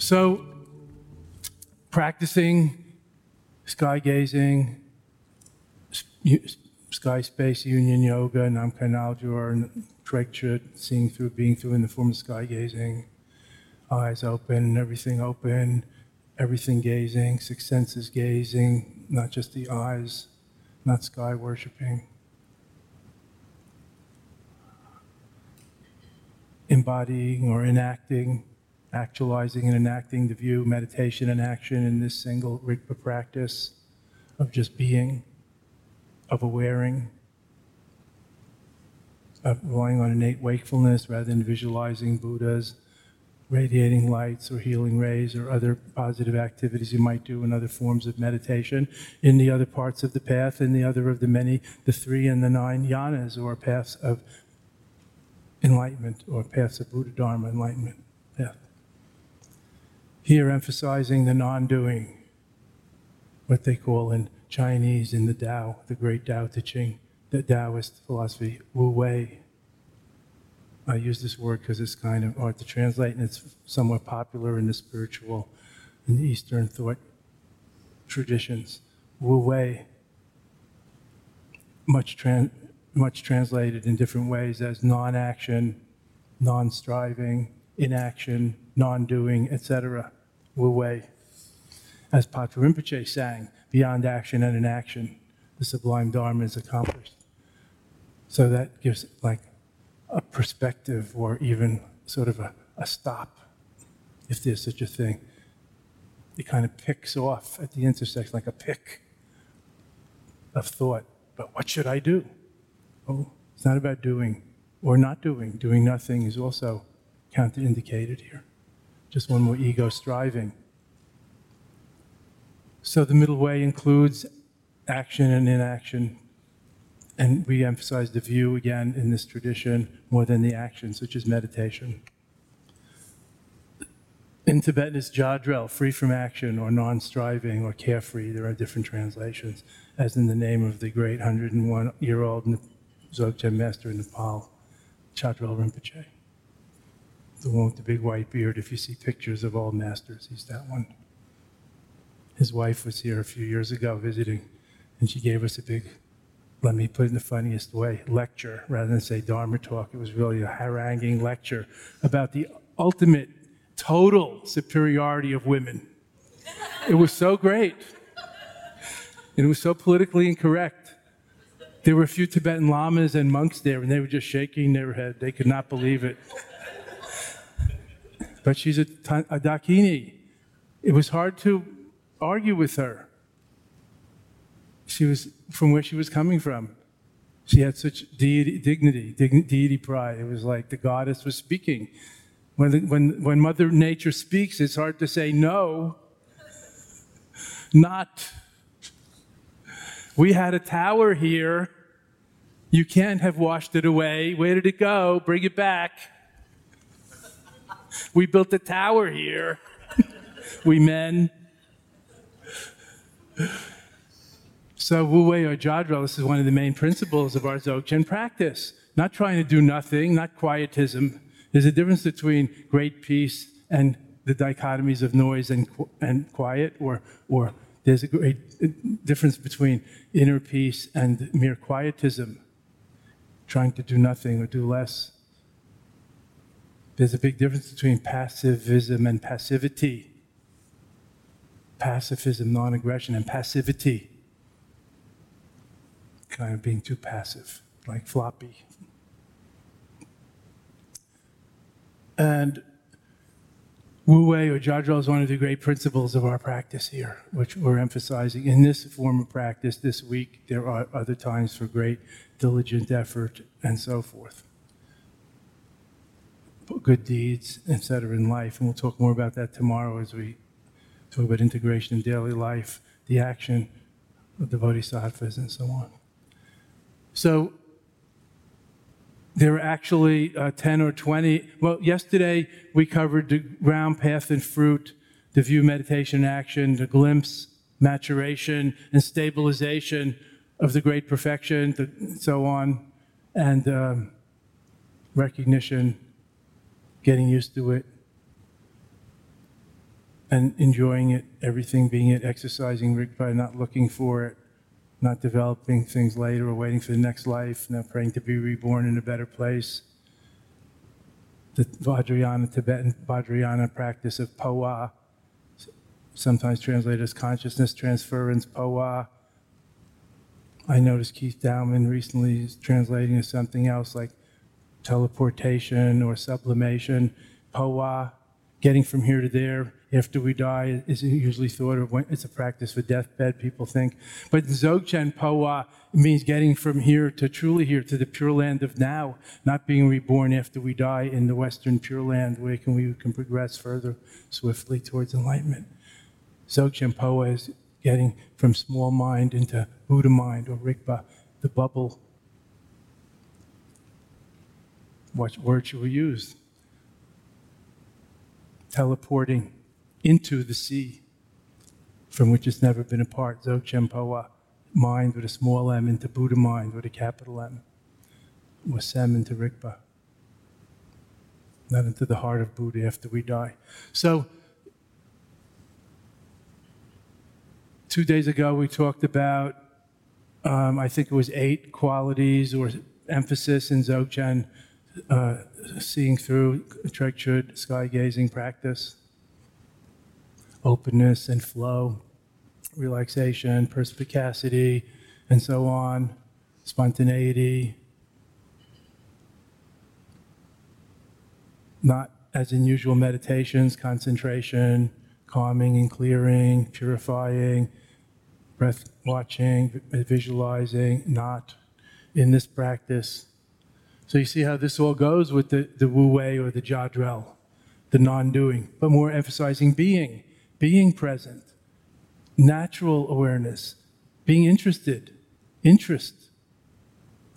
So, practicing sky gazing, sky space union yoga, Namkha and Trekchö, seeing through, being through in the form of sky gazing, eyes open, everything open, everything gazing, six senses gazing, not just the eyes, not sky worshiping. Embodying or enacting actualizing and enacting the view, meditation, and action in this single Rigpa practice of just being, of awareing, of relying on innate wakefulness rather than visualizing Buddhas, radiating lights or healing rays or other positive activities you might do in other forms of meditation in the other parts of the path, in the other of the many, the three and the nine yanas or paths of enlightenment or paths of Buddha Dharma enlightenment. Here, emphasizing the non doing, what they call in Chinese in the Tao, the great Tao Te Ching, the Taoist philosophy, Wu Wei. I use this word because it's kind of hard to translate and it's somewhat popular in the spiritual and Eastern thought traditions. Wu Wei, much, tran- much translated in different ways as non action, non striving, inaction, non doing, etc. Wu Wei. As Patrul Rinpoche sang, beyond action and inaction, the sublime Dharma is accomplished. So that gives like a perspective or even sort of a, a stop, if there's such a thing. It kind of picks off at the intersection like a pick of thought. But what should I do? Oh, it's not about doing or not doing. Doing nothing is also counterindicated here just one more ego striving. So the middle way includes action and inaction. And we emphasize the view again in this tradition more than the action, such as meditation. In Tibetan, it's jadrel, free from action, or non striving, or carefree. There are different translations, as in the name of the great 101 year old Dzogchen master in Nepal, Chatral Rinpoche the one with the big white beard. If you see pictures of all masters, he's that one. His wife was here a few years ago visiting, and she gave us a big, let me put it in the funniest way, lecture rather than say Dharma talk. It was really a haranguing lecture about the ultimate, total superiority of women. It was so great. And it was so politically incorrect. There were a few Tibetan lamas and monks there, and they were just shaking their head. They could not believe it but she's a, a Dakini. It was hard to argue with her. She was from where she was coming from. She had such deity, dignity, deity pride. It was like the goddess was speaking. When, when, when Mother Nature speaks, it's hard to say no, not. We had a tower here. You can't have washed it away. Where did it go? Bring it back. We built a tower here. we men. So Wu Wei or Jadrel, this is one of the main principles of our Dzogchen practice. Not trying to do nothing, not quietism. There's a difference between great peace and the dichotomies of noise and, and quiet, or, or there's a great uh, difference between inner peace and mere quietism, trying to do nothing or do less. There's a big difference between passivism and passivity. Pacifism, non aggression, and passivity. Kind of being too passive, like floppy. And Wu Wei or Jadrel is one of the great principles of our practice here, which we're emphasizing. In this form of practice this week, there are other times for great diligent effort and so forth good deeds, etc., in life. And we'll talk more about that tomorrow as we talk about integration in daily life, the action of the bodhisattvas, and so on. So there are actually uh, 10 or 20. Well, yesterday we covered the ground, path, and fruit, the view, meditation, action, the glimpse, maturation, and stabilization of the great perfection, the, so on, and um, recognition getting used to it, and enjoying it, everything being it, exercising Rigpa, not looking for it, not developing things later or waiting for the next life, not praying to be reborn in a better place. The Vajrayana, Tibetan Vajrayana practice of Powa, sometimes translated as consciousness transference, Powa. I noticed Keith Dowman recently is translating as something else like teleportation or sublimation, powa, getting from here to there after we die is usually thought of when it's a practice for deathbed, people think. But Dzogchen Powa means getting from here to truly here to the pure land of now, not being reborn after we die in the Western pure land where can we can progress further swiftly towards enlightenment. Dzogchen Powa is getting from small mind into Buddha mind or Rigpa, the bubble what word should we use? Teleporting into the sea from which it's never been apart, part. Dzogchen mind with a small m into Buddha mind with a capital M, or Sem into Rigpa. Not into the heart of Buddha after we die. So, two days ago we talked about, um, I think it was eight qualities or emphasis in Dzogchen uh, seeing through Trekchö sky gazing practice, openness and flow, relaxation, perspicacity, and so on, spontaneity. Not as in usual meditations, concentration, calming and clearing, purifying, breath watching, visualizing, not in this practice so you see how this all goes with the, the Wu Wei or the Jadrel, the non doing, but more emphasizing being, being present, natural awareness, being interested. Interest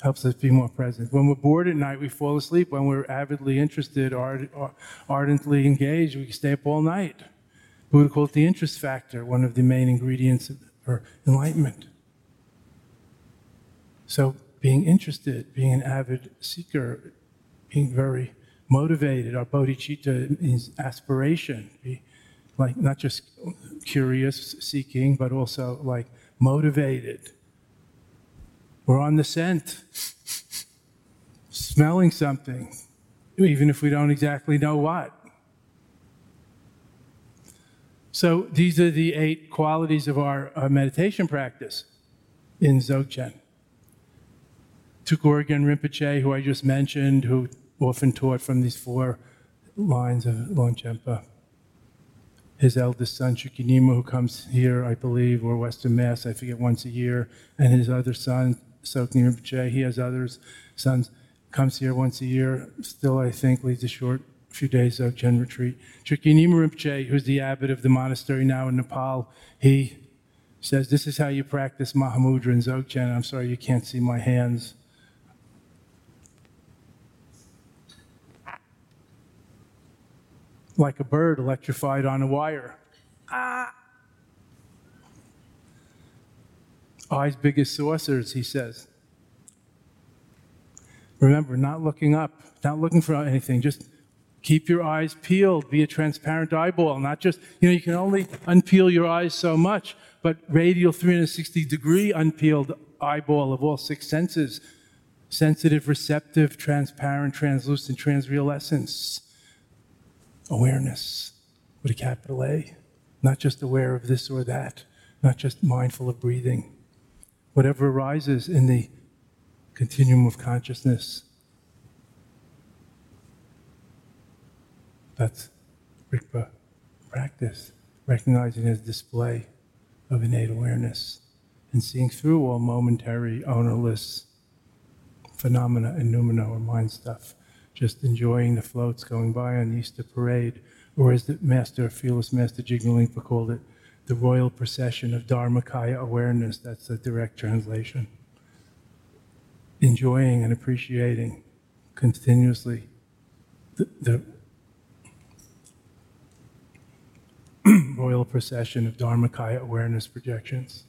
helps us be more present. When we're bored at night, we fall asleep. When we're avidly interested, ard- ardently engaged, we stay up all night. Buddha called the interest factor, one of the main ingredients for enlightenment. So being interested, being an avid seeker, being very motivated. Our bodhicitta means aspiration, be like not just curious, seeking, but also like motivated. We're on the scent, smelling something, even if we don't exactly know what. So these are the eight qualities of our uh, meditation practice in Dzogchen. Tulku Urgyen Rinpoche, who I just mentioned, who often taught from these four lines of Longchenpa. his eldest son, Chökyi Nyima, who comes here, I believe, or Western Mass, I forget, once a year, and his other son, Tsoknyi Rinpoche, he has others, sons, comes here once a year, still, I think, leads a short few days of Jen retreat. Chökyi Nyima Rinpoche, who's the abbot of the monastery now in Nepal, he says, This is how you practice Mahamudra and Dzogchen. I'm sorry you can't see my hands. Like a bird electrified on a wire. Ah. Eyes big as saucers, he says. Remember, not looking up, not looking for anything, just keep your eyes peeled, be a transparent eyeball, not just, you know, you can only unpeel your eyes so much, but radial 360 degree unpeeled eyeball of all six senses sensitive, receptive, transparent, translucent, transreal essence. Awareness with a capital A. Not just aware of this or that, not just mindful of breathing. Whatever arises in the continuum of consciousness. That's Rigpa practice, recognizing as display of innate awareness and seeing through all momentary, ownerless phenomena and noumena or mind stuff, just enjoying the floats going by on the Easter parade, or as the master, fearless master Jigme Lingpa called it, the royal procession of Dharmakaya awareness. That's the direct translation. Enjoying and appreciating continuously the, the royal procession of Dharmakaya awareness projections.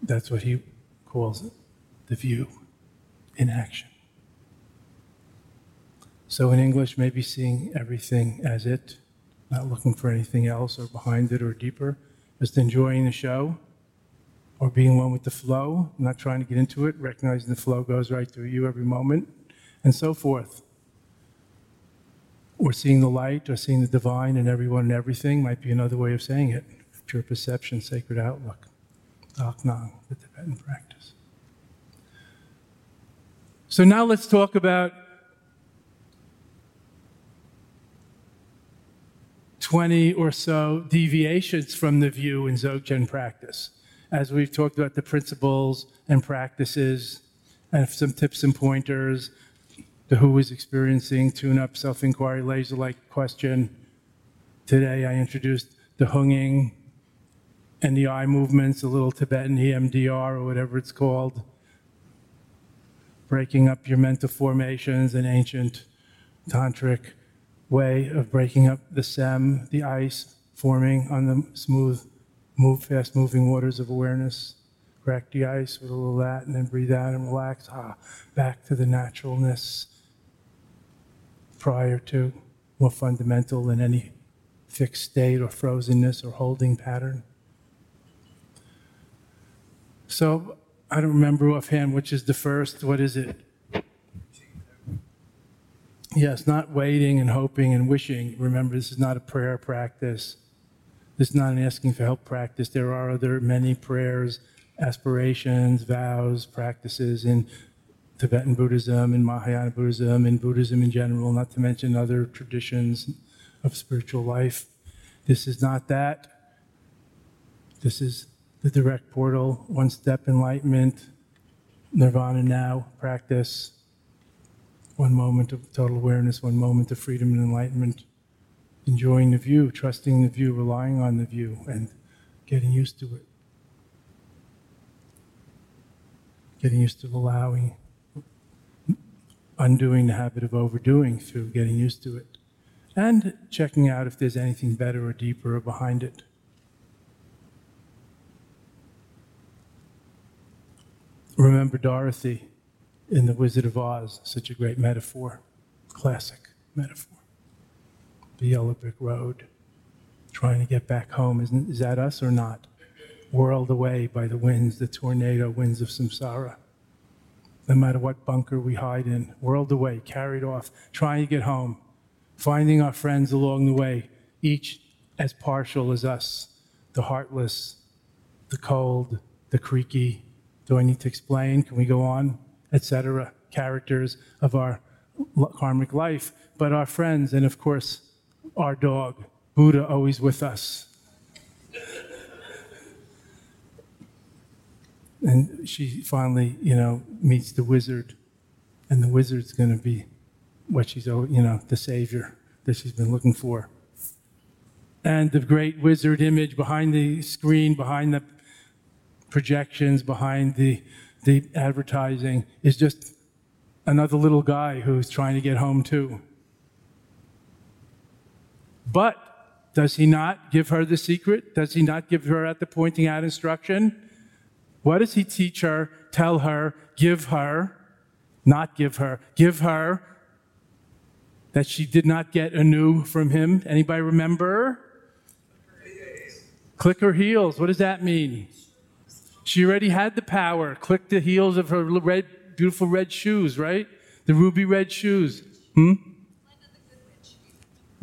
That's what he calls it, the view in action. So in English, maybe seeing everything as it, not looking for anything else or behind it or deeper, just enjoying the show or being one with the flow, not trying to get into it, recognizing the flow goes right through you every moment, and so forth or seeing the light or seeing the divine in everyone and everything might be another way of saying it. Pure perception, sacred outlook. Daknang, the Tibetan practice. So now let's talk about 20 or so deviations from the view in Dzogchen practice. As we've talked about the principles and practices and some tips and pointers, the who is experiencing tune up self inquiry laser like question. Today I introduced the hunging and the eye movements, a little Tibetan EMDR or whatever it's called. Breaking up your mental formations, and ancient tantric way of breaking up the sem, the ice forming on the smooth, move, fast moving waters of awareness. Crack the ice with a little of that and then breathe out and relax. Ah, back to the naturalness prior to, more fundamental than any fixed state or frozenness or holding pattern. So I don't remember offhand which is the first. What is it? Yes, not waiting and hoping and wishing. Remember, this is not a prayer practice. This is not an asking for help practice. There are other many prayers, aspirations, vows, practices in Tibetan Buddhism in Mahayana Buddhism in Buddhism in general, not to mention other traditions of spiritual life. This is not that. This is the direct portal, one step enlightenment, nirvana now practice, one moment of total awareness, one moment of freedom and enlightenment, enjoying the view, trusting the view, relying on the view, and getting used to it. Getting used to allowing undoing the habit of overdoing through getting used to it, and checking out if there's anything better or deeper behind it. Remember Dorothy in The Wizard of Oz, such a great metaphor, classic metaphor. The yellow brick road, trying to get back home. Isn't, is that us or not? Whirled away by the winds, the tornado winds of samsara no matter what bunker we hide in, whirled away, carried off, trying to get home, finding our friends along the way, each as partial as us the heartless, the cold, the creaky. Do I need to explain? Can we go on? Etc. Characters of our karmic life, but our friends, and of course, our dog, Buddha always with us. and she finally, you know, meets the wizard, and the wizard's going to be what she's, you know, the savior that she's been looking for. And the great wizard image behind the screen, behind the projections, behind the, the advertising is just another little guy who's trying to get home too. But does he not give her the secret? Does he not give her at the pointing out instruction? What does he teach her, tell her, give her, not give her, give her that she did not get anew from him? Anybody remember? Click her heels. What does that mean? She already had the power. Click the heels of her red, beautiful red shoes, right? The ruby red shoes. Hmm?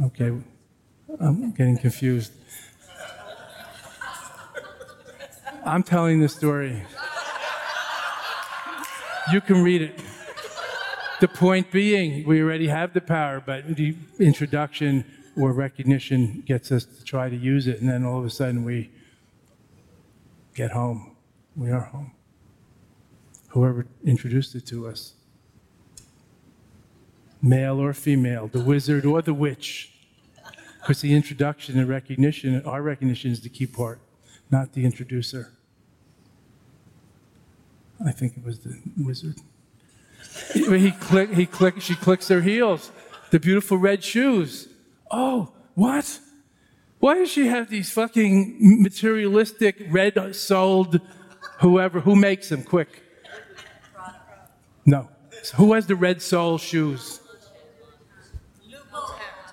Okay. I'm getting confused. I'm telling the story. You can read it. The point being, we already have the power, but the introduction or recognition gets us to try to use it, and then all of a sudden we get home. We are home. Whoever introduced it to us, male or female, the wizard or the witch. Because the introduction and recognition, our recognition is the key part, not the introducer. I think it was the wizard. He click, he click, she clicks her heels, the beautiful red shoes. Oh, what? Why does she have these fucking materialistic, red souled, whoever, who makes them? Quick. No. So who has the red sole shoes?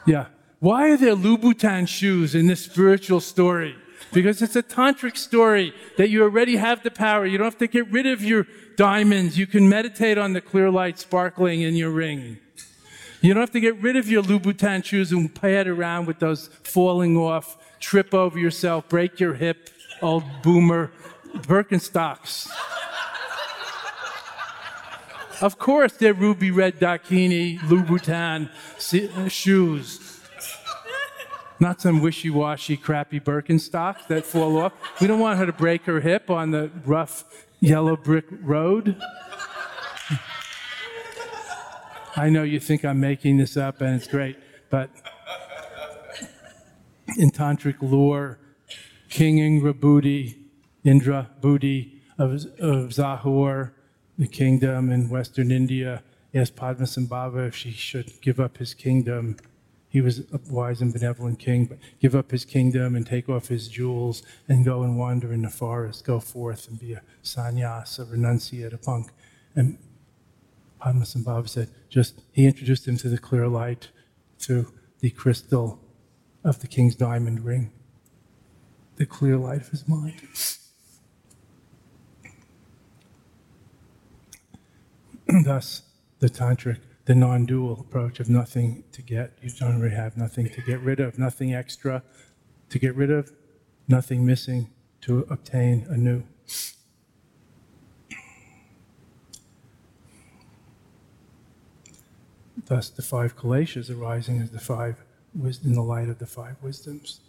Yeah. Why are there Louboutin shoes in this spiritual story? Because it's a tantric story that you already have the power. You don't have to get rid of your diamonds. You can meditate on the clear light sparkling in your ring. You don't have to get rid of your Louboutin shoes and pad around with those falling off, trip over yourself, break your hip, old boomer Birkenstocks. of course, they're ruby red Dakini Louboutin uh, shoes. Not some wishy washy, crappy Birkenstock that fall off. We don't want her to break her hip on the rough yellow brick road. I know you think I'm making this up and it's great, but in tantric lore, King Indrabhuti, Indra Budi of, of the kingdom in western India, asked Padmasambhava if she should give up his kingdom. He was a wise and benevolent king, but give up his kingdom and take off his jewels and go and wander in the forest, go forth and be a sannyas, a renunciate, a monk. And Padmasambhava said, just, he introduced him to the clear light through the crystal of the king's diamond ring, the clear light of his mind. Thus, the tantric, the non dual approach of nothing to get, you don't really have nothing to get rid of, nothing extra to get rid of, nothing missing to obtain anew. Thus, the five kaleshas arising as the five in the light of the five wisdoms.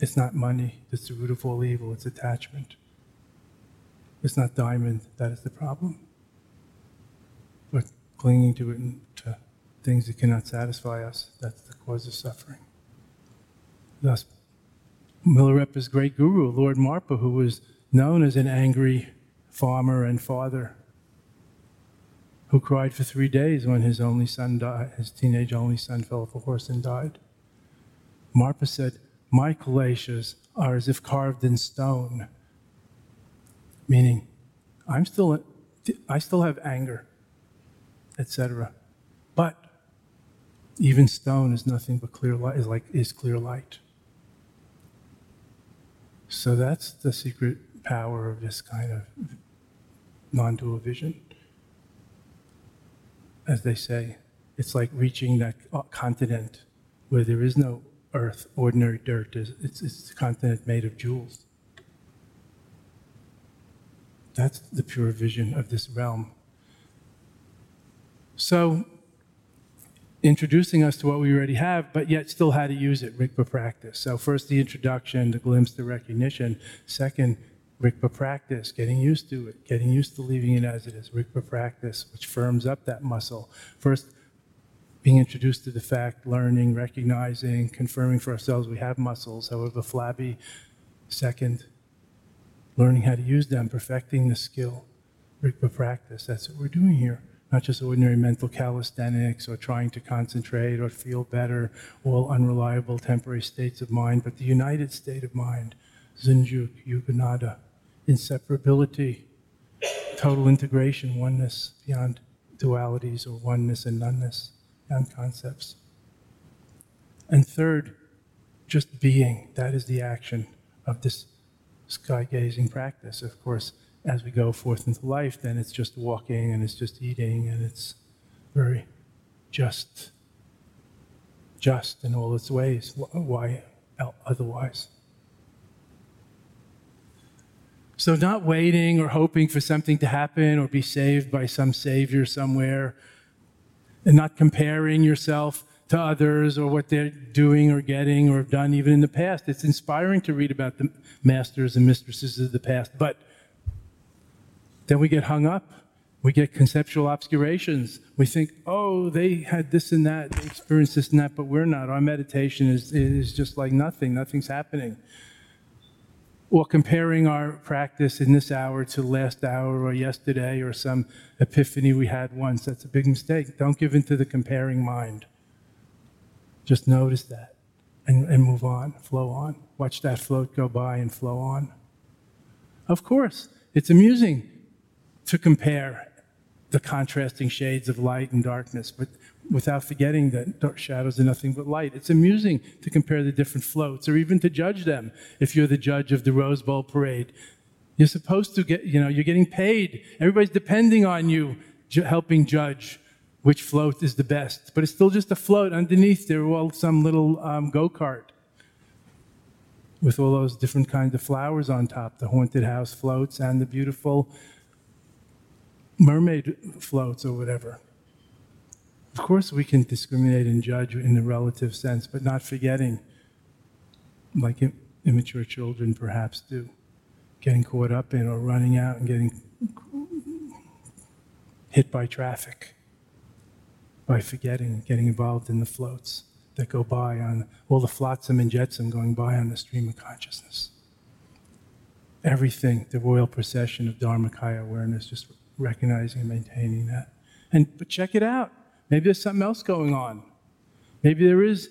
It's not money that's the root of all evil, it's attachment. It's not diamond that is the problem, clinging to it and to things that cannot satisfy us, that's the cause of suffering. Thus, Milarepa's great guru, Lord Marpa, who was known as an angry farmer and father, who cried for three days when his only son died, his teenage only son fell off a horse and died. Marpa said, My kaleshas are as if carved in stone, meaning I'm still, I still have anger, etc. But even stone is nothing but clear light, is like is clear light. So that's the secret power of this kind of non-dual vision as they say, it's like reaching that continent where there is no earth, ordinary dirt. It's, it's a continent made of jewels. That's the pure vision of this realm. So, introducing us to what we already have, but yet still how to use it, Rigpa practice. So first the introduction, the glimpse, the recognition. Second, Rigpa practice, getting used to it, getting used to leaving it as it is. Rigpa practice, which firms up that muscle. First, being introduced to the fact, learning, recognizing, confirming for ourselves we have muscles, however flabby. Second, learning how to use them, perfecting the skill. Rigpa practice, that's what we're doing here not just ordinary mental calisthenics or trying to concentrate or feel better, all unreliable temporary states of mind, but the united state of mind, Zinjuk, Yuganaddha, inseparability, total integration, oneness beyond dualities or oneness and noneness, beyond concepts. And third, just being. That is the action of this sky gazing practice. Of course, as we go forth into life, then it's just walking and it's just eating and it's very just, just in all its ways. Why otherwise? So, not waiting or hoping for something to happen or be saved by some savior somewhere, and not comparing yourself to others or what they're doing or getting or have done even in the past. It's inspiring to read about the masters and mistresses of the past, but then we get hung up. We get conceptual obscurations. We think, oh, they had this and that, they experienced this and that, but we're not. Our meditation is, is just like nothing, nothing's happening. Or comparing our practice in this hour to last hour or yesterday or some epiphany we had once. That's a big mistake. Don't give in to the comparing mind. Just notice that and, and move on, flow on. Watch that float go by and flow on. Of course, it's amusing to compare the contrasting shades of light and darkness, but without forgetting that dark shadows are nothing but light. It's amusing to compare the different floats or even to judge them if you're the judge of the Rose Bowl parade. You're supposed to get, you know, you're getting paid. Everybody's depending on you ju- helping judge which float is the best. But it's still just a float. Underneath, there all some little um, go kart with all those different kinds of flowers on top the haunted house floats and the beautiful mermaid floats or whatever. Of course, we can discriminate and judge in the relative sense, but not forgetting, like immature children perhaps do, getting caught up in or running out and getting hit by traffic by forgetting, getting involved in the floats that go by on all the flotsam and jetsam going by on the stream of consciousness. Everything, the royal procession of Dharmakaya awareness just recognizing and maintaining that. And but check it out. Maybe there's something else going on. Maybe there is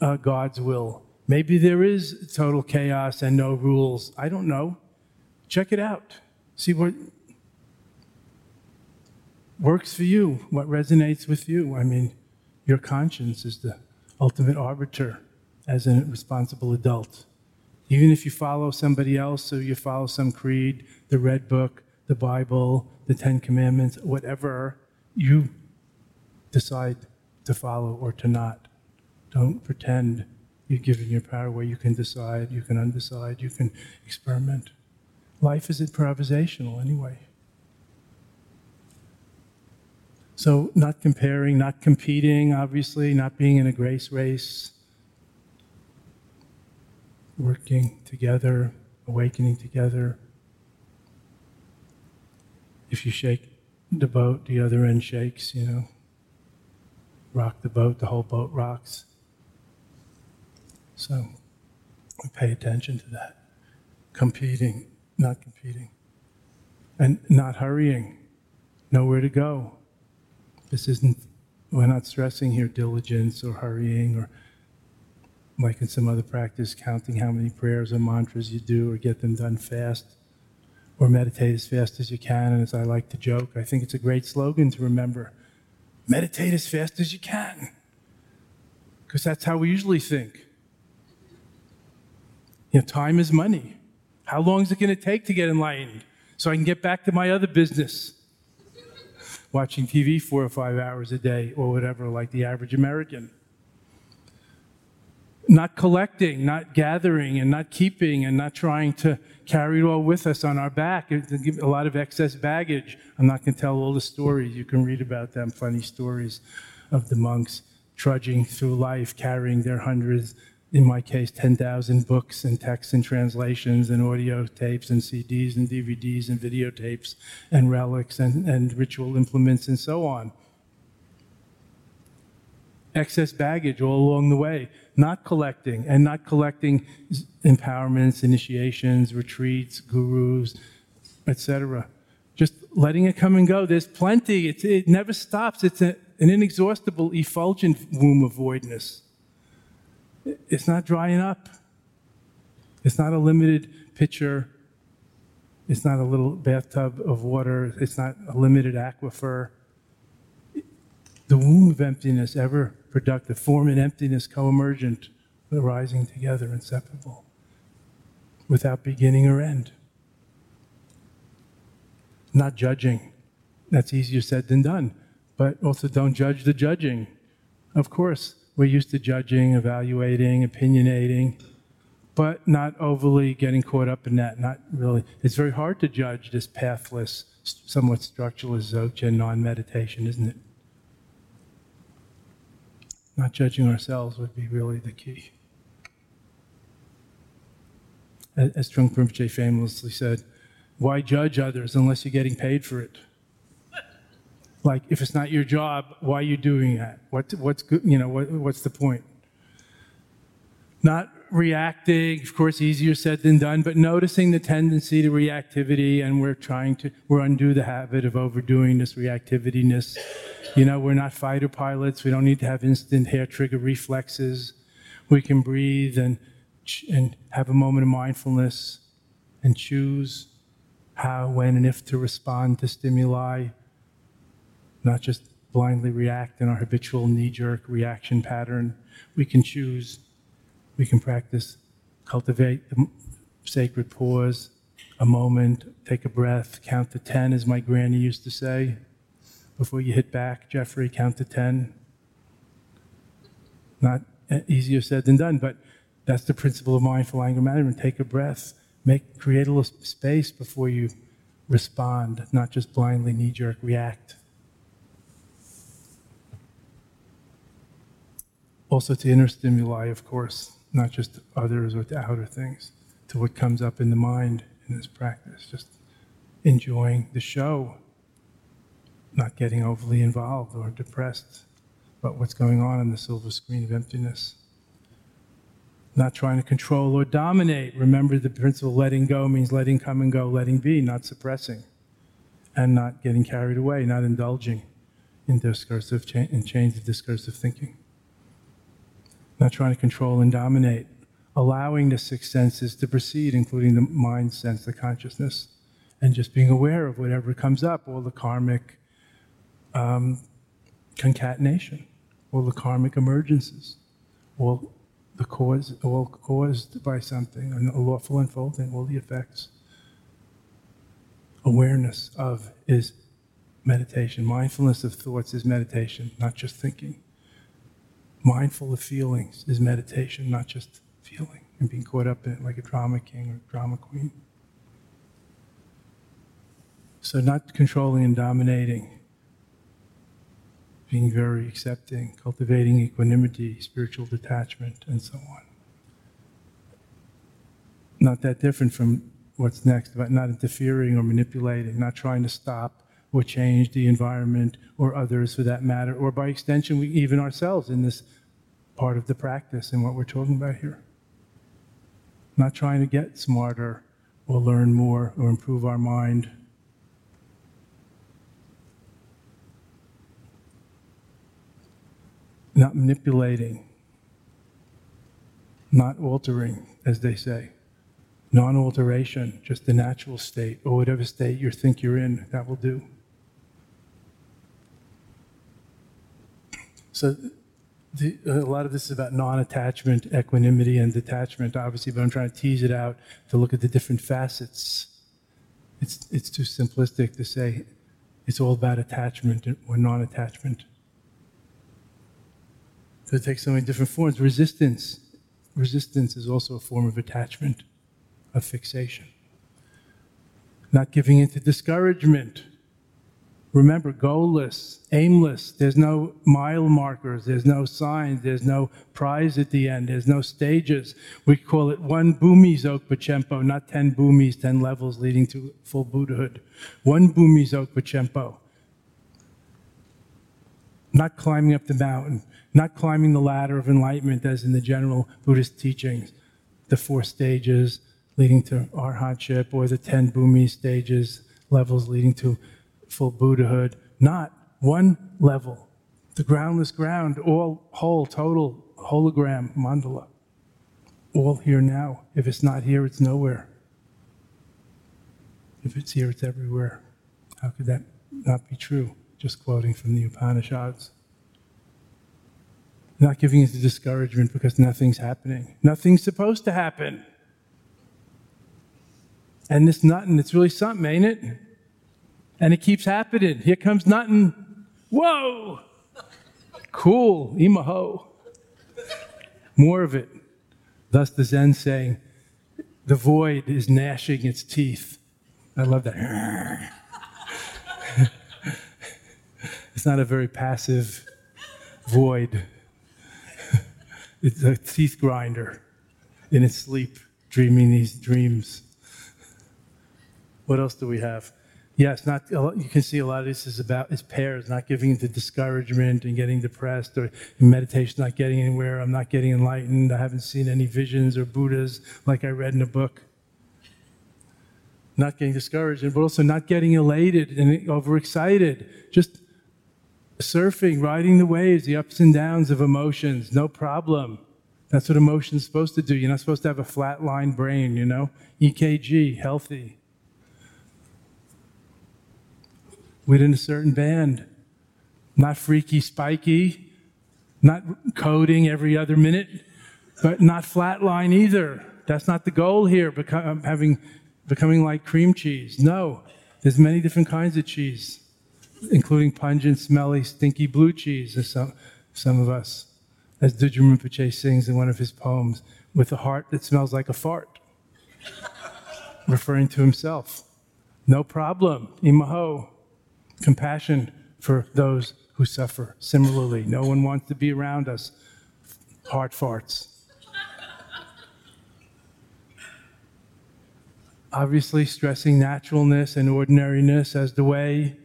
uh, God's will. Maybe there is total chaos and no rules. I don't know. Check it out. See what works for you, what resonates with you. I mean, your conscience is the ultimate arbiter as a responsible adult. Even if you follow somebody else or you follow some creed, the red book, the Bible, the Ten Commandments, whatever you decide to follow or to not. Don't pretend you're given your power where you can decide, you can undecide, you can experiment. Life is improvisational anyway. So, not comparing, not competing, obviously, not being in a grace race, working together, awakening together, if you shake the boat, the other end shakes, you know. Rock the boat, the whole boat rocks. So we pay attention to that. Competing, not competing. And not hurrying, nowhere to go. This isn't, we're not stressing here diligence or hurrying or like in some other practice, counting how many prayers or mantras you do or get them done fast or meditate as fast as you can. And as I like to joke, I think it's a great slogan to remember meditate as fast as you can. Because that's how we usually think. You know, time is money. How long is it going to take to get enlightened so I can get back to my other business? Watching TV four or five hours a day or whatever, like the average American not collecting, not gathering, and not keeping, and not trying to carry it all with us on our back. A lot of excess baggage. I'm not going to tell all the stories. You can read about them, funny stories of the monks trudging through life, carrying their hundreds, in my case, 10,000 books and texts and translations and audio tapes and CDs and DVDs and videotapes and relics and, and ritual implements and so on. Excess baggage all along the way, not collecting and not collecting empowerments, initiations, retreats, gurus, etc. Just letting it come and go. There's plenty. It's, it never stops. It's a, an inexhaustible, effulgent womb of voidness. It's not drying up. It's not a limited pitcher. It's not a little bathtub of water. It's not a limited aquifer. The womb of emptiness, ever productive, form and emptiness co-emergent, arising together, inseparable, without beginning or end. Not judging. That's easier said than done. But also don't judge the judging. Of course, we're used to judging, evaluating, opinionating, but not overly getting caught up in that. Not really. It's very hard to judge this pathless, somewhat structuralist Dzogchen non meditation, isn't it? Not judging ourselves would be really the key. As Trungpa Rinpoche famously said, why judge others unless you're getting paid for it? Like, if it's not your job, why are you doing that? What, what's good, you know, what, what's the point? Not reacting, of course, easier said than done, but noticing the tendency to reactivity, and we're trying to, we're undo the habit of overdoing this reactivityness. You know, we're not fighter pilots. We don't need to have instant hair trigger reflexes. We can breathe and, and have a moment of mindfulness and choose how, when, and if to respond to stimuli not just blindly react in our habitual knee jerk reaction pattern. We can choose, we can practice, cultivate the sacred pause, a moment, take a breath, count to 10, as my granny used to say. Before you hit back, Jeffrey, count to 10. Not easier said than done, but that's the principle of mindful anger management. Take a breath, make create a little space before you respond, not just blindly knee jerk react. also to inner stimuli, of course, not just others or to outer things, to what comes up in the mind in this practice. Just enjoying the show, not getting overly involved or depressed about what's going on in the silver screen of emptiness. Not trying to control or dominate. Remember the principle letting go means letting come and go, letting be, not suppressing. And not getting carried away, not indulging in discursive cha- in chains of discursive thinking not trying to control and dominate, allowing the six senses to proceed, including the mind sense, the consciousness, and just being aware of whatever comes up, all the karmic um, concatenation, all the karmic emergences, all the cause, all caused by something, a lawful unfolding, all the effects. Awareness of is meditation. Mindfulness of thoughts is meditation, not just thinking mindful of feelings is meditation, not just feeling and being caught up in it like a drama king or drama queen. So, not controlling and dominating, being very accepting, cultivating equanimity, spiritual detachment, and so on. Not that different from what's next, about not interfering or manipulating, not trying to stop or change the environment or others for that matter, or by extension, we, even ourselves in this part of the practice and what we're talking about here. Not trying to get smarter or learn more or improve our mind. Not manipulating, not altering, as they say non alteration, just the natural state, or whatever state you think you're in, that will do. So, the, a lot of this is about non-attachment, equanimity, and detachment, obviously, but I'm trying to tease it out to look at the different facets. It's, it's too simplistic to say it's all about attachment or non-attachment. So it takes so many different forms. Resistance. Resistance is also a form of attachment, of fixation. Not giving into discouragement Remember, goalless, aimless. There's no mile markers. There's no signs. There's no prize at the end. There's no stages. We call it one Bhumi Dzogpa not 10 Bhumis, 10 levels leading to full Buddhahood. One Bhumi Dzogpa Not climbing up the mountain, not climbing the ladder of enlightenment as in the general Buddhist teachings, the four stages leading to arhatship or the 10 Bhumi stages, levels leading to full Buddhahood, not one level, the groundless ground, all whole, total, hologram, mandala, all here now. If it's not here, it's nowhere. If it's here, it's everywhere. How could that not be true? Just quoting from the Upanishads. Not giving into discouragement because nothing's happening. Nothing's supposed to happen. And this nothing, it's really something, ain't it? And it keeps happening. Here comes nothing. Whoa! Cool, emaho. More of it. Thus the Zen saying, the void is gnashing its teeth. I love that. It's not a very passive void. It's a teeth grinder in its sleep, dreaming these dreams. What else do we have? Yes, not you can see a lot of this is about is pairs, not giving into discouragement and getting depressed, or meditation not getting anywhere. I'm not getting enlightened. I haven't seen any visions or Buddhas like I read in a book. Not getting discouraged, but also not getting elated and overexcited. Just surfing, riding the waves, the ups and downs of emotions, no problem. That's what emotion's supposed to do. You're not supposed to have a flatline brain, you know? EKG, healthy. within a certain band. Not freaky, spiky, not coding every other minute, but not flatline either. That's not the goal here, become, having, becoming like cream cheese. No, there's many different kinds of cheese, including pungent, smelly, stinky blue cheese, as some, some of us, as Dudjom Rinpoche sings in one of his poems, with a heart that smells like a fart, referring to himself. No problem, emaho compassion for those who suffer. Similarly, no one wants to be around us. Heart farts. Obviously, stressing naturalness and ordinariness as the way,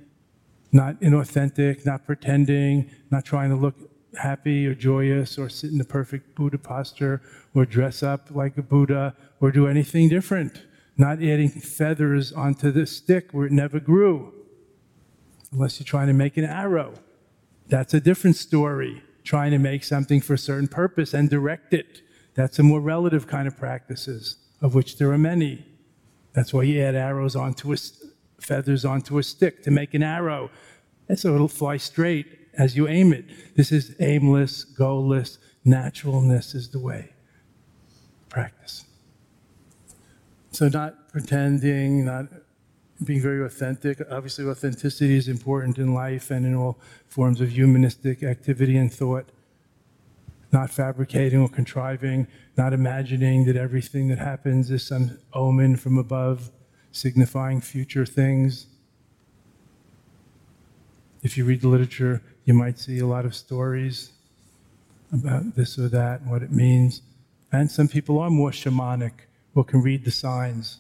not inauthentic, not pretending, not trying to look happy or joyous or sit in the perfect Buddha posture or dress up like a Buddha or do anything different. Not adding feathers onto the stick where it never grew unless you're trying to make an arrow. That's a different story. Trying to make something for a certain purpose and direct it. That's a more relative kind of practices, of which there are many. That's why you add arrows onto a, feathers onto a stick to make an arrow. And so it'll fly straight as you aim it. This is aimless, goalless, naturalness is the way. Practice. So not pretending, not being very authentic. Obviously, authenticity is important in life and in all forms of humanistic activity and thought. Not fabricating or contriving, not imagining that everything that happens is some omen from above, signifying future things. If you read the literature, you might see a lot of stories about this or that and what it means. And some people are more shamanic or can read the signs.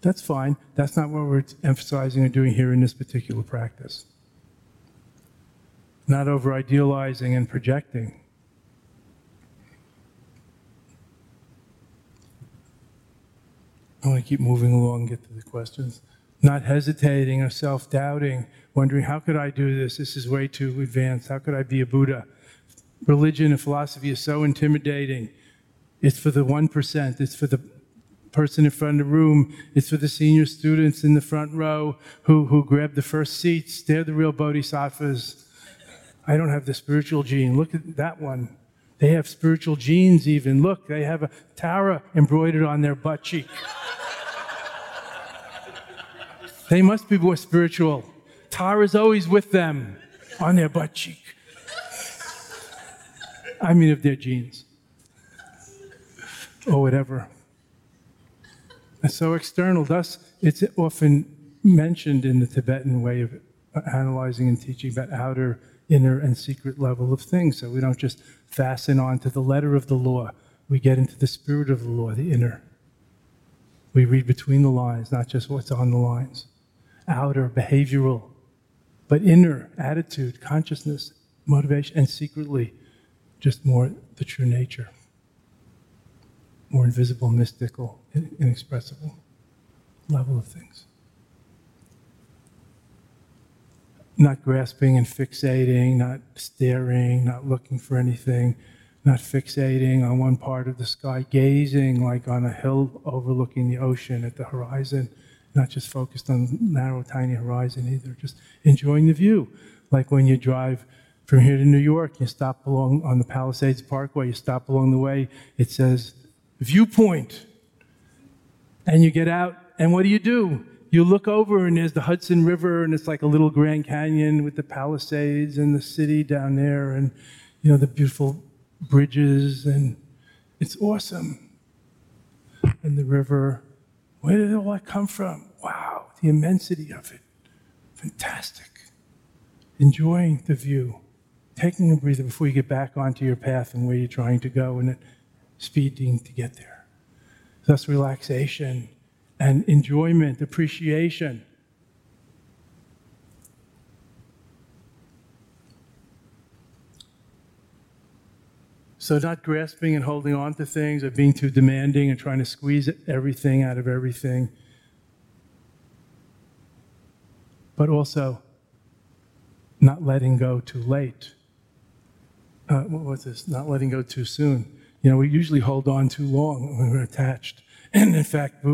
That's fine. That's not what we're emphasizing or doing here in this particular practice. Not over idealizing and projecting. I want to keep moving along and get to the questions. Not hesitating or self doubting, wondering, how could I do this? This is way too advanced. How could I be a Buddha? Religion and philosophy is so intimidating. It's for the 1%, it's for the person in front of the room. It's for the senior students in the front row who, who grab the first seats. They're the real bodhisattvas. I don't have the spiritual gene. Look at that one. They have spiritual genes, even. Look, they have a Tara embroidered on their butt cheek. they must be more spiritual. Tara's always with them on their butt cheek. I mean, of their genes. Or whatever. And so external, thus it's often mentioned in the Tibetan way of analyzing and teaching about outer, inner, and secret level of things. So we don't just fasten on to the letter of the law. We get into the spirit of the law, the inner. We read between the lines, not just what's on the lines. Outer, behavioral, but inner, attitude, consciousness, motivation, and secretly, just more the true nature. More invisible, mystical, inexpressible level of things. Not grasping and fixating, not staring, not looking for anything, not fixating on one part of the sky, gazing like on a hill overlooking the ocean at the horizon, not just focused on narrow, tiny horizon either, just enjoying the view. Like when you drive from here to New York, you stop along on the Palisades Parkway, you stop along the way, it says viewpoint. And you get out, and what do you do? You look over, and there's the Hudson River, and it's like a little Grand Canyon with the Palisades and the city down there, and you know the beautiful bridges, and it's awesome. And the river, where did all that come from? Wow, the immensity of it. Fantastic. Enjoying the view, taking a breather before you get back onto your path and where you're trying to go, and speeding to get there. Thus, relaxation and enjoyment, appreciation. So, not grasping and holding on to things or being too demanding and trying to squeeze everything out of everything. But also not letting go too late. Uh, what was this? Not letting go too soon. You know, we usually hold on too long when we're attached. And in fact,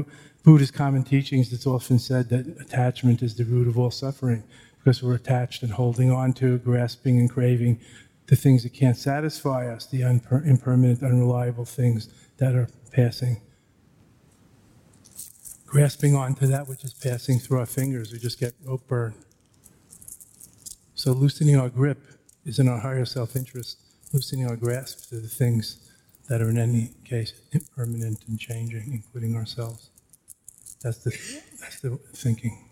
Buddhist common teachings, it's often said that attachment is the root of all suffering because we're attached and holding on to, grasping and craving the things that can't satisfy us, the unper- impermanent, unreliable things that are passing. Grasping onto that which is passing through our fingers, we just get rope burn. So, loosening our grip is in our higher self interest, loosening our grasp to the things that are, in any case, impermanent and changing, including ourselves. That's the, that's the thinking.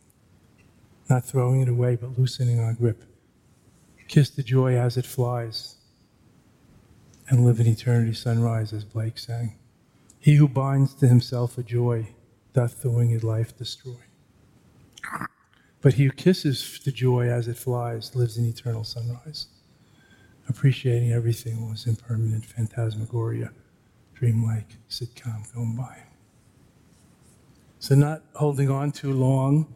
Not throwing it away, but loosening our grip. Kiss the joy as it flies and live in eternity sunrise, as Blake sang. He who binds to himself a joy doth the winged life destroy. But he who kisses the joy as it flies lives in eternal sunrise, appreciating everything was impermanent phantasmagoria, dreamlike sitcom going by. So, not holding on too long,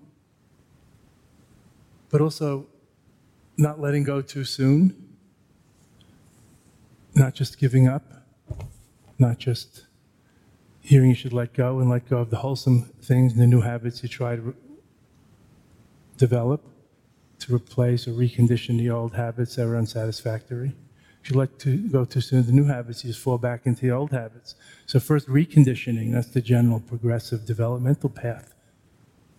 but also not letting go too soon, not just giving up, not just hearing you should let go and let go of the wholesome things and the new habits you try to re- develop to replace or recondition the old habits that are unsatisfactory. You let to go too soon, the new habits, you just fall back into the old habits. So first reconditioning, that's the general progressive developmental path.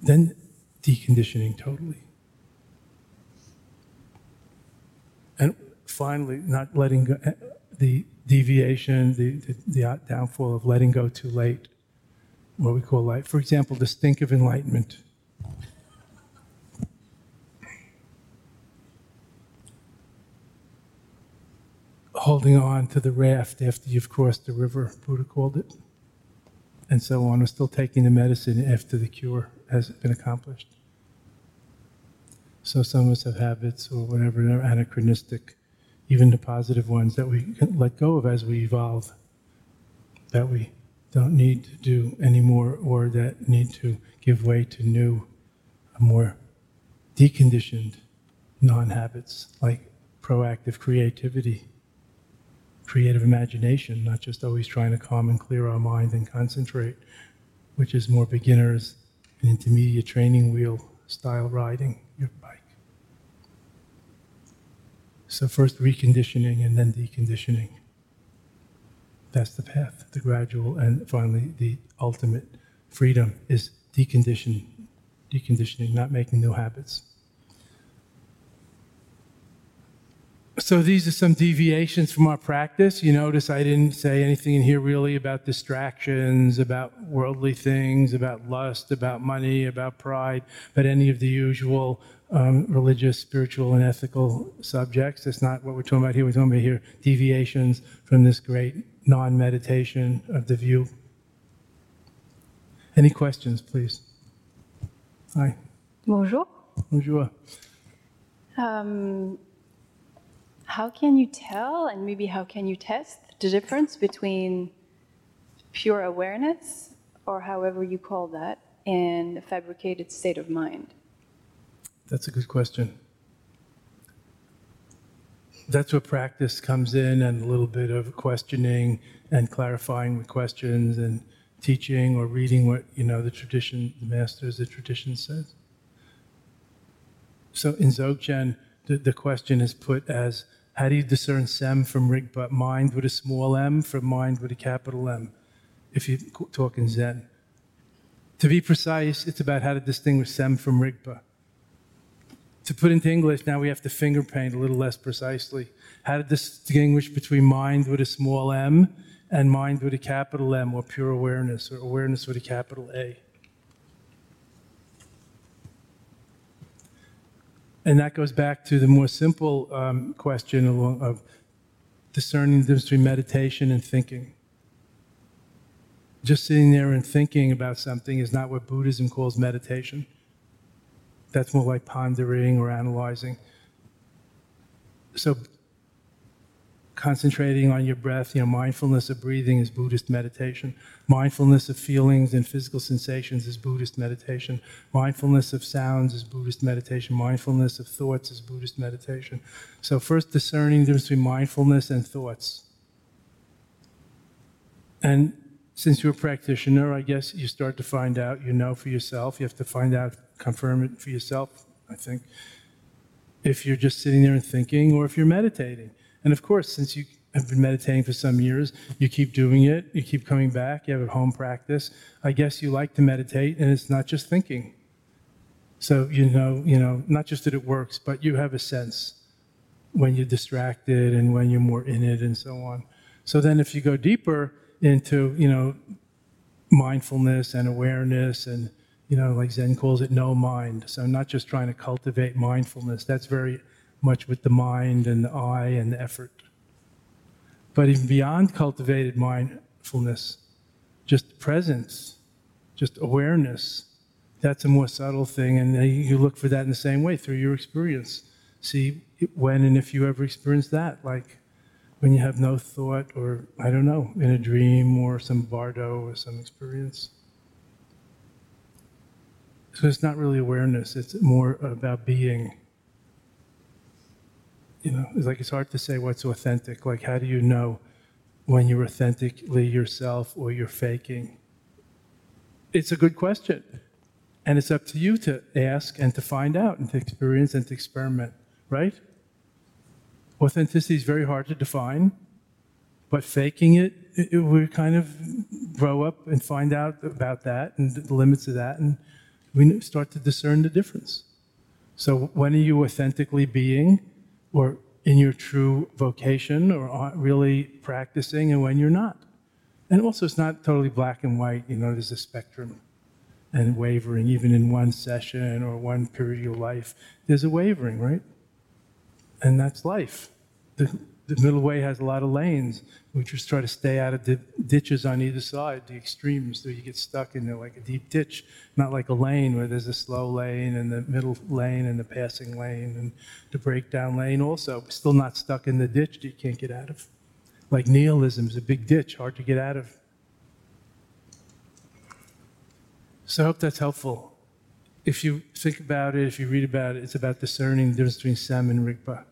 Then deconditioning totally. And finally, not letting go, eh, the deviation, the, the, the downfall of letting go too late, what we call light. For example, the stink of enlightenment. Holding on to the raft after you've crossed the river, Buddha called it, and so on, or still taking the medicine after the cure has been accomplished. So some of us have habits or whatever, they're anachronistic, even the positive ones that we can let go of as we evolve, that we don't need to do anymore or that need to give way to new, more deconditioned non habits like proactive creativity, creative imagination, not just always trying to calm and clear our mind and concentrate, which is more beginners and intermediate training wheel style riding. Your bike. So, first reconditioning and then deconditioning. That's the path, the gradual, and finally, the ultimate freedom is decondition, deconditioning, not making new habits. So these are some deviations from our practice. You notice I didn't say anything in here really about distractions, about worldly things, about lust, about money, about pride, but any of the usual um, religious, spiritual, and ethical subjects. That's not what we're talking about here. We're talking about here deviations from this great non-meditation of the view. Any questions, please? Hi. Bonjour. Bonjour. Um, how can you tell, and maybe how can you test the difference between pure awareness, or however you call that, and a fabricated state of mind? That's a good question. That's where practice comes in, and a little bit of questioning and clarifying with questions, and teaching or reading what you know the tradition, the masters, the tradition says. So in Dzogchen, the, the question is put as how do you discern sem from rigpa, mind with a small m from mind with a capital M, if you talk in Zen. To be precise, it's about how to distinguish sem from rigpa. To put into English, now we have to finger paint a little less precisely. How to distinguish between mind with a small m and mind with a capital M, or pure awareness, or awareness with a capital A. And that goes back to the more simple um, question of discerning the difference between meditation and thinking. Just sitting there and thinking about something is not what Buddhism calls meditation. That's more like pondering or analyzing. So concentrating on your breath, you know, mindfulness of breathing is Buddhist meditation. Mindfulness of feelings and physical sensations is Buddhist meditation. Mindfulness of sounds is Buddhist meditation. Mindfulness of thoughts is Buddhist meditation. So, first discerning the difference between mindfulness and thoughts. And since you're a practitioner, I guess you start to find out, you know for yourself. You have to find out, confirm it for yourself, I think, if you're just sitting there and thinking or if you're meditating. And of course, since you have been meditating for some years, you keep doing it, you keep coming back, you have a home practice. I guess you like to meditate, and it's not just thinking. So you know, you know, not just that it works, but you have a sense when you're distracted and when you're more in it and so on. So then if you go deeper into, you know, mindfulness and awareness and you know, like Zen calls it no mind. So not just trying to cultivate mindfulness. That's very much with the mind and the eye and the effort. But even beyond cultivated mindfulness, just presence, just awareness, that's a more subtle thing. And you look for that in the same way through your experience. See when and if you ever experience that, like when you have no thought, or I don't know, in a dream or some bardo or some experience. So it's not really awareness, it's more about being you know, it's like it's hard to say what's authentic. Like, how do you know when you're authentically yourself or you're faking? It's a good question. And it's up to you to ask and to find out and to experience and to experiment, right? Authenticity is very hard to define, but faking it, it, it we kind of grow up and find out about that and the limits of that, and we start to discern the difference. So, when are you authentically being? Or in your true vocation or really practicing and when you're not. And also, it's not totally black and white, you know, there's a spectrum and wavering, even in one session or one period of your life. There's a wavering, right? And that's life. The, the middle way has a lot of lanes. We just try to stay out of the ditches on either side, the extremes, so you get stuck in like a deep ditch, not like a lane where there's a slow lane and the middle lane and the passing lane and the breakdown lane also. Still not stuck in the ditch that you can't get out of. Like nihilism is a big ditch, hard to get out of. So I hope that's helpful. If you think about it, if you read about it, it's about discerning the difference between Sem and Rigpa.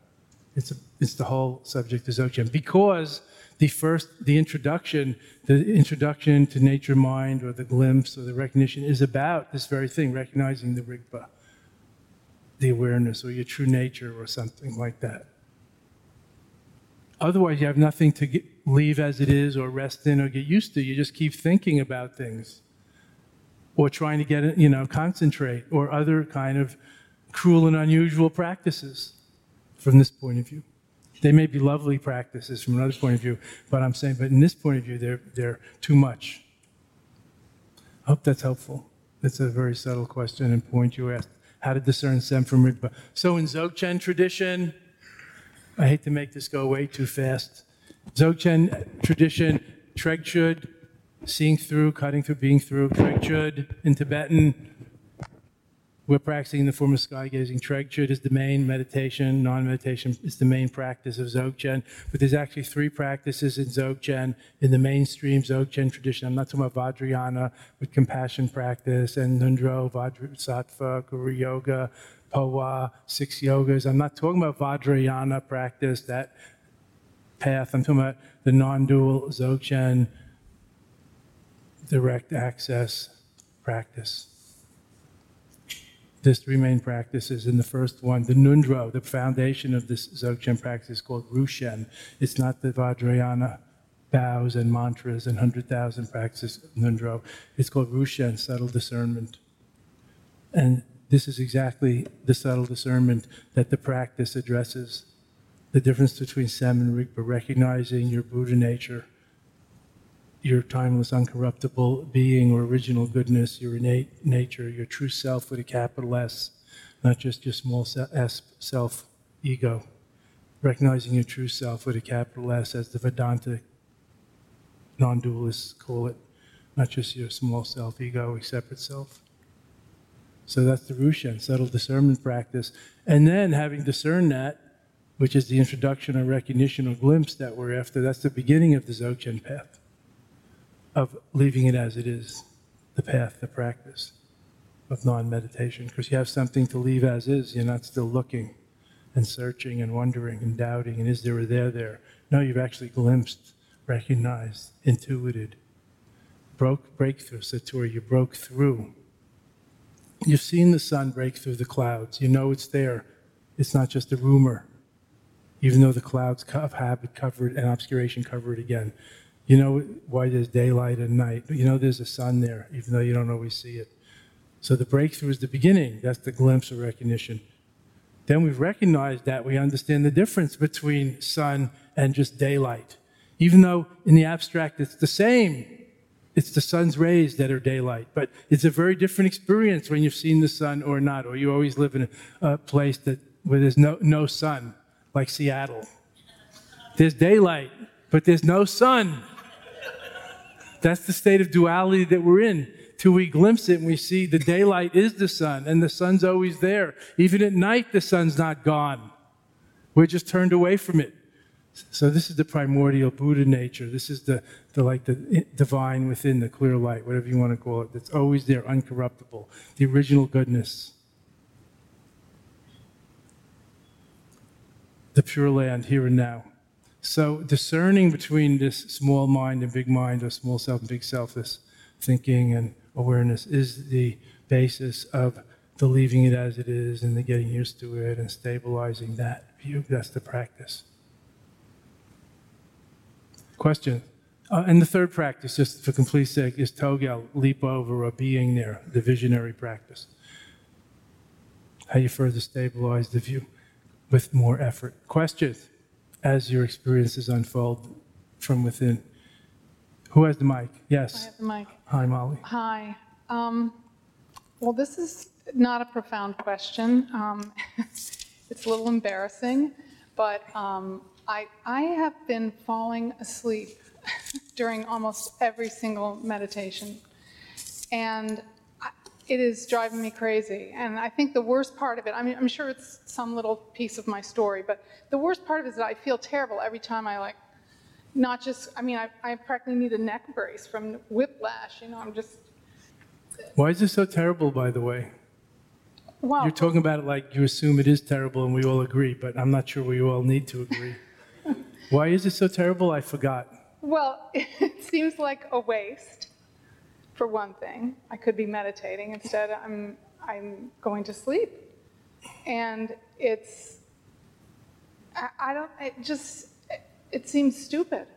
It's, a, it's the whole subject of Dzogchen. Because the first, the introduction, the introduction to nature mind or the glimpse or the recognition is about this very thing, recognizing the Rigpa, the awareness or your true nature or something like that. Otherwise, you have nothing to get, leave as it is or rest in or get used to. You just keep thinking about things or trying to get, you know, concentrate or other kind of cruel and unusual practices from this point of view. They may be lovely practices from another point of view, but I'm saying, but in this point of view, they're, they're too much. I hope that's helpful. That's a very subtle question and point you asked. How to discern Sem from Rigpa. So in Dzogchen tradition, I hate to make this go way too fast. Dzogchen tradition, Trekchö, seeing through, cutting through, being through, Trekchö in Tibetan, we're practicing the form of sky gazing. Trekchö is the main meditation. Non-meditation is the main practice of Dzogchen. But there's actually three practices in Dzogchen in the mainstream Dzogchen tradition. I'm not talking about Vajrayana with compassion practice and Ngondro, Vajrasattva, Guru Yoga, Phowa, six yogas. I'm not talking about Vajrayana practice, that path. I'm talking about the non-dual Dzogchen direct access practice. There's three main practices. In the first one, the Ngondro, the foundation of this Dzogchen practice is called Rushen. It's not the Vajrayana vows and mantras and 100,000 practices ngondro. It's called Rushen, subtle discernment. And this is exactly the subtle discernment that the practice addresses. The difference between Sem and Rigpa, recognizing your Buddha nature your timeless, uncorruptible being or original goodness, your innate nature, your true self with a capital S, not just your small s self ego. Recognizing your true self with a capital S, as the Vedanta non dualists call it, not just your small self ego, a separate self. So that's the Rushen, subtle discernment practice. And then having discerned that, which is the introduction or recognition or glimpse that we're after, that's the beginning of the Dzogchen path of leaving it as it is, the path, the practice of non meditation. Because you have something to leave as is, you're not still looking and searching and wondering and doubting, and is there a there there? No, you've actually glimpsed, recognized, intuited, broke breakthrough, Satori, you broke through. You've seen the sun break through the clouds. You know it's there. It's not just a rumor, even though the clouds of habit covered and obscuration cover it again. You know why there's daylight and night. You know there's a sun there, even though you don't always see it. So the breakthrough is the beginning. That's the glimpse of recognition. Then we've recognized that we understand the difference between sun and just daylight. Even though in the abstract it's the same, it's the sun's rays that are daylight. But it's a very different experience when you've seen the sun or not, or you always live in a, place that, where there's no, no sun, like Seattle. There's daylight, but there's no sun. That's the state of duality that we're in. Till we glimpse it and we see the daylight is the sun and the sun's always there. Even at night, the sun's not gone. We're just turned away from it. So this is the primordial Buddha nature. This is the, the like the divine within the clear light, whatever you want to call it. That's always there, uncorruptible. The original goodness. The pure land here and now. So discerning between this small mind and big mind, or small self and big self, this thinking and awareness is the basis of the leaving it as it is and the getting used to it and stabilizing that view. That's the practice. Question. Uh, and the third practice, just for complete sake, is Tögal, leap over or being there, the visionary practice. How you further stabilize the view with more effort. Questions? As your experiences unfold from within. Who has the mic? Yes. I have the mic. Hi, Molly. Hi. Um, well, this is not a profound question. Um, it's a little embarrassing, but um, I, I have been falling asleep during almost every single meditation. And it is driving me crazy. And I think the worst part of it, I mean, I'm sure it's some little piece of my story, but the worst part of it is that I feel terrible every time I like, not just, I mean, I, I practically need a neck brace from whiplash, you know, I'm just. Why is this so terrible, by the way? Well, You're talking about it like you assume it is terrible and we all agree, but I'm not sure we all need to agree. Why is it so terrible? I forgot. Well, it seems like a waste for one thing. I could be meditating. Instead, I'm, I'm going to sleep. And it's, I, I don't, it just, it, it, seems stupid.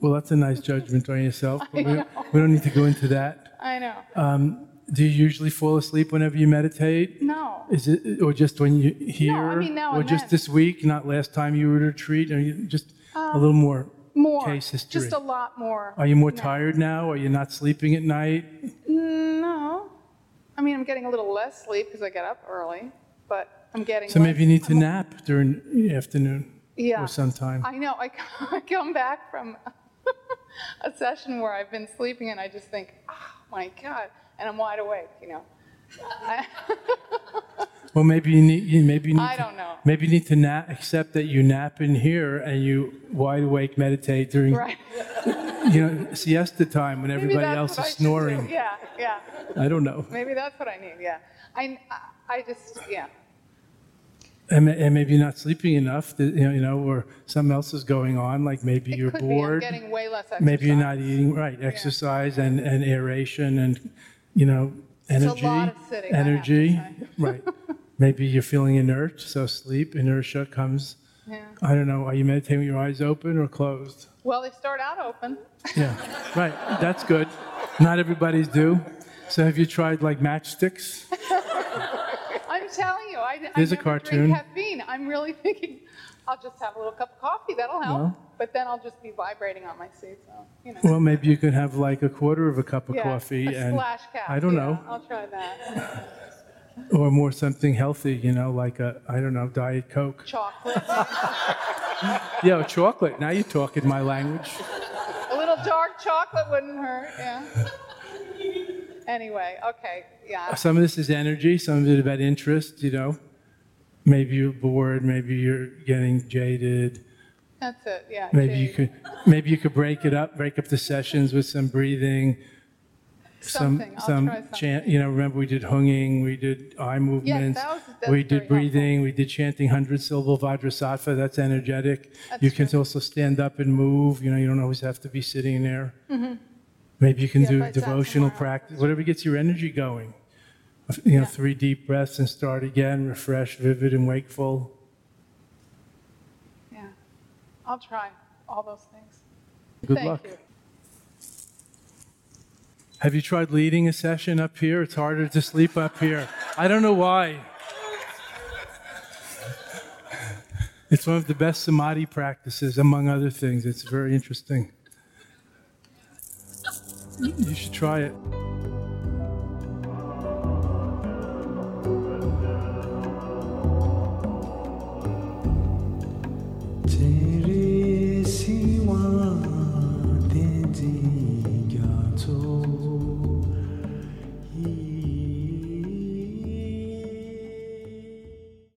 Well, that's a nice judgment on yourself, but we, we, don't need to go into that. I know. Um, do you usually fall asleep whenever you meditate? No, No. Is it, or just when you here? mean now Or just then. this week, not last time you were at a retreat? Are you just a little more? More. Case history. Just a lot more. Are you more now. tired now? Are you not sleeping at night? No. I mean, I'm getting a little less sleep because I get up early, but I'm getting. So maybe you need to nap during the afternoon Yeah. or sometime. I know. I, I come back from a session where I've been sleeping and I just think, oh my God, and I'm wide awake, you know. Well, maybe you need, you maybe you need I to- don't know. Maybe you need to nap, accept that you nap in here and you wide awake meditate during, right. you know, siesta time when Maybe everybody that's else what I is should do. snoring. Yeah, yeah. I don't know. Maybe that's what I need. Yeah. I, I just, yeah. And, ma- and maybe you're not sleeping enough, that, you know, you know, or something else is going on, like maybe It you're could bored. be. I'm getting way less exercise. Maybe you're not eating right, exercise and, and aeration and, you know, energy. lot of sitting, I have to energy, right. Maybe you're feeling inert, so sleep, inertia comes. Yeah. I don't know. Are you meditating with your eyes open or closed? Well, they start out open. Yeah, right. That's good. Not everybody's do. So have you tried like matchsticks? I'm telling you, I, I There's a cartoon. drink caffeine. I'm really thinking I'll just have a little cup of coffee. That'll help. No. But then I'll just be vibrating on my seat. So you know. Well, maybe you could have like a quarter of a cup of yeah, coffee a and splash cap. I don't yeah, know, I'll try that. or more something healthy, you know, like a I don't know, diet coke. Chocolate. Yeah, chocolate. Now you're talking my language. a little dark chocolate wouldn't hurt. Yeah. Anyway, okay. Yeah. Some of this is energy, some of it about interest, you know. Maybe you're bored, maybe you're getting jaded. That's it. Yeah. Maybe you could maybe you could break it up, break up the sessions with some breathing, some Something. I'll some try something. chant. You know, remember we did hunging, we did eye movements, that was- we did breathing, we did chanting hundred syllable vajrasattva. That's energetic. That's you can also stand up and move. You know, you don't always have to be sitting there. Mhm. Maybe you can Mm-hmm. Yeah, do if I sat devotional practice, whatever gets your energy going. You know, Yeah. three deep breaths and start again, refreshed, vivid, and wakeful. Yeah. I'll try all those things. Good Thank luck. you. Have you tried leading a session up here? It's harder to sleep up here. I don't know why. It's one of the best samadhi practices, among other things. It's very interesting. You should try it.